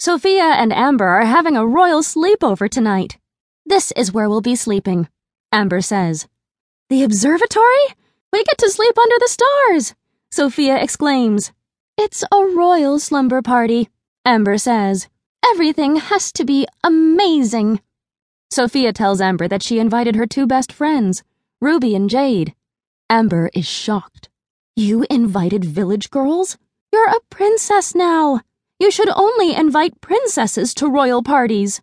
Sofia and Amber are having a royal sleepover tonight. This is where we'll be sleeping, Amber says. The observatory? We get to sleep under the stars, Sofia exclaims. It's a royal slumber party, Amber says. Everything has to be amazing. Sofia tells Amber that she invited her two best friends, Ruby and Jade. Amber is shocked. You invited village girls? You're a princess now. You should only invite princesses to royal parties.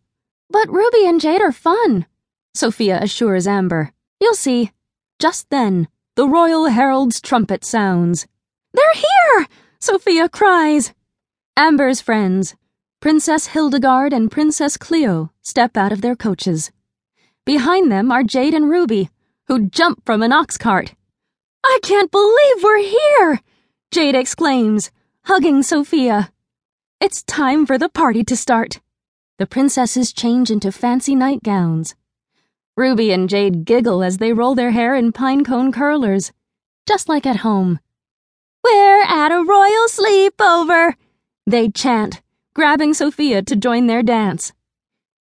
But Ruby and Jade are fun, Sofia assures Amber. You'll see. Just then, the royal herald's trumpet sounds. They're here! Sofia cries. Amber's friends, Princess Hildegard and Princess Cleo, step out of their coaches. Behind them are Jade and Ruby, who jump from an ox cart. I can't believe we're here! Jade exclaims, hugging Sofia. It's time for the party to start. The princesses change into fancy nightgowns. Ruby and Jade giggle as they roll their hair in pinecone curlers, just like at home. We're at a royal sleepover, they chant, grabbing Sofia to join their dance.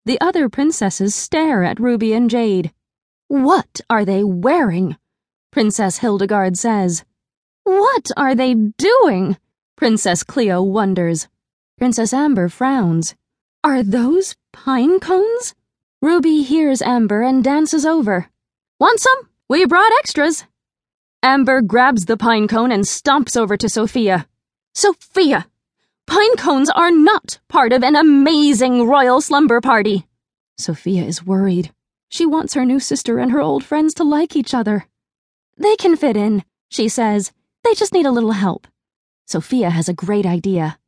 The other princesses stare at Ruby and Jade. What are they wearing? Princess Hildegard says. What are they doing? Princess Cleo wonders. Princess Amber frowns. Are those pine cones? Ruby hears Amber and dances over. Want some? We brought extras. Amber grabs the pine cone and stomps over to Sofia. Sofia! Pine cones are not part of an amazing royal slumber party. Sofia is worried. She wants her new sister and her old friends to like each other. They can fit in, she says. They just need a little help. Sofia has a great idea.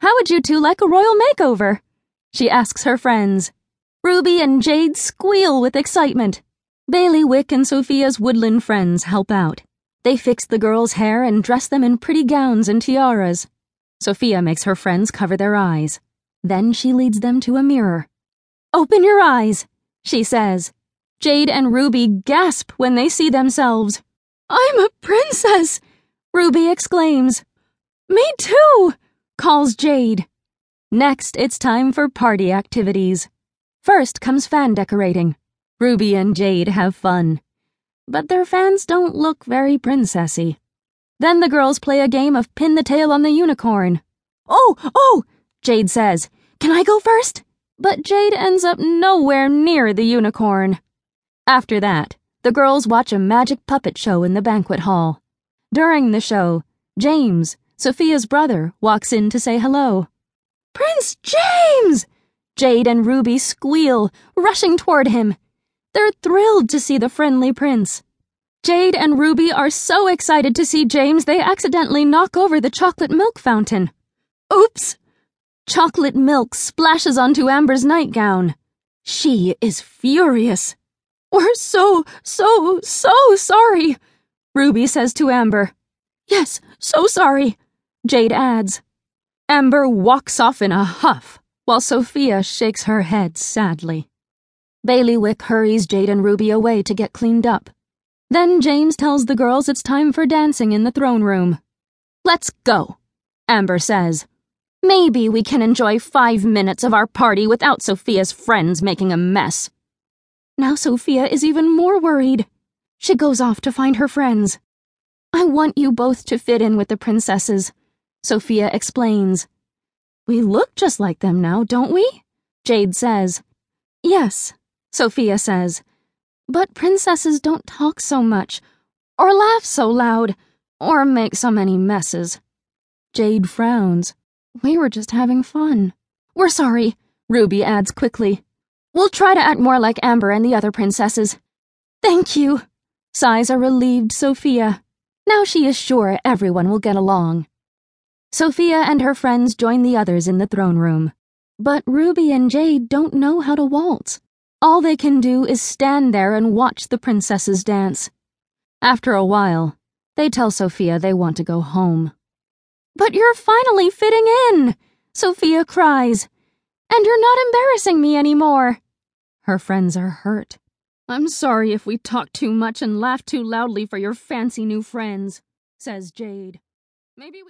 How would you two like a royal makeover? She asks her friends. Ruby and Jade squeal with excitement. Baileywick, and Sofia's woodland friends help out. They fix the girls' hair and dress them in pretty gowns and tiaras. Sofia makes her friends cover their eyes. Then she leads them to a mirror. Open your eyes, she says. Jade and Ruby gasp when they see themselves. I'm a princess, Ruby exclaims. Me too, calls Jade. Next, it's time for party activities. First comes fan decorating. Ruby and Jade have fun. But their fans don't look very princessy. Then the girls play a game of pin the tail on the unicorn. Oh, oh, Jade says. Can I go first? But Jade ends up nowhere near the unicorn. After that, the girls watch a magic puppet show in the banquet hall. During the show, James, Sofia's brother, walks in to say hello. Prince James! Jade and Ruby squeal, rushing toward him. They're thrilled to see the friendly prince. Jade and Ruby are so excited to see James they accidentally knock over the chocolate milk fountain. Oops! Chocolate milk splashes onto Amber's nightgown. She is furious. We're so, so, so sorry, Ruby says to Amber. Yes, so sorry, Jade adds. Amber walks off in a huff while Sofia shakes her head sadly. Baileywick hurries Jade and Ruby away to get cleaned up. Then James tells the girls it's time for dancing in the throne room. Let's go, Amber says. Maybe we can enjoy five minutes of our party without Sofia's friends making a mess. Now Sofia is even more worried. She goes off to find her friends. I want you both to fit in with the princesses, Sofia explains. We look just like them now, don't we? Jade says. Yes, Sofia says. But princesses don't talk so much, or laugh so loud, or make so many messes. Jade frowns. We were just having fun. We're sorry, Ruby adds quickly. We'll try to act more like Amber and the other princesses. Thank you, sighs a relieved Sofia. Now she is sure everyone will get along. Sofia and her friends join the others in the throne room. But Ruby and Jade don't know how to waltz. All they can do is stand there and watch the princesses dance. After a while, they tell Sofia they want to go home. But you're finally fitting in, Sofia cries. And you're not embarrassing me anymore. Her friends are hurt. I'm sorry if we talk too much and laugh too loudly for your fancy new friends, says Jade. Maybe we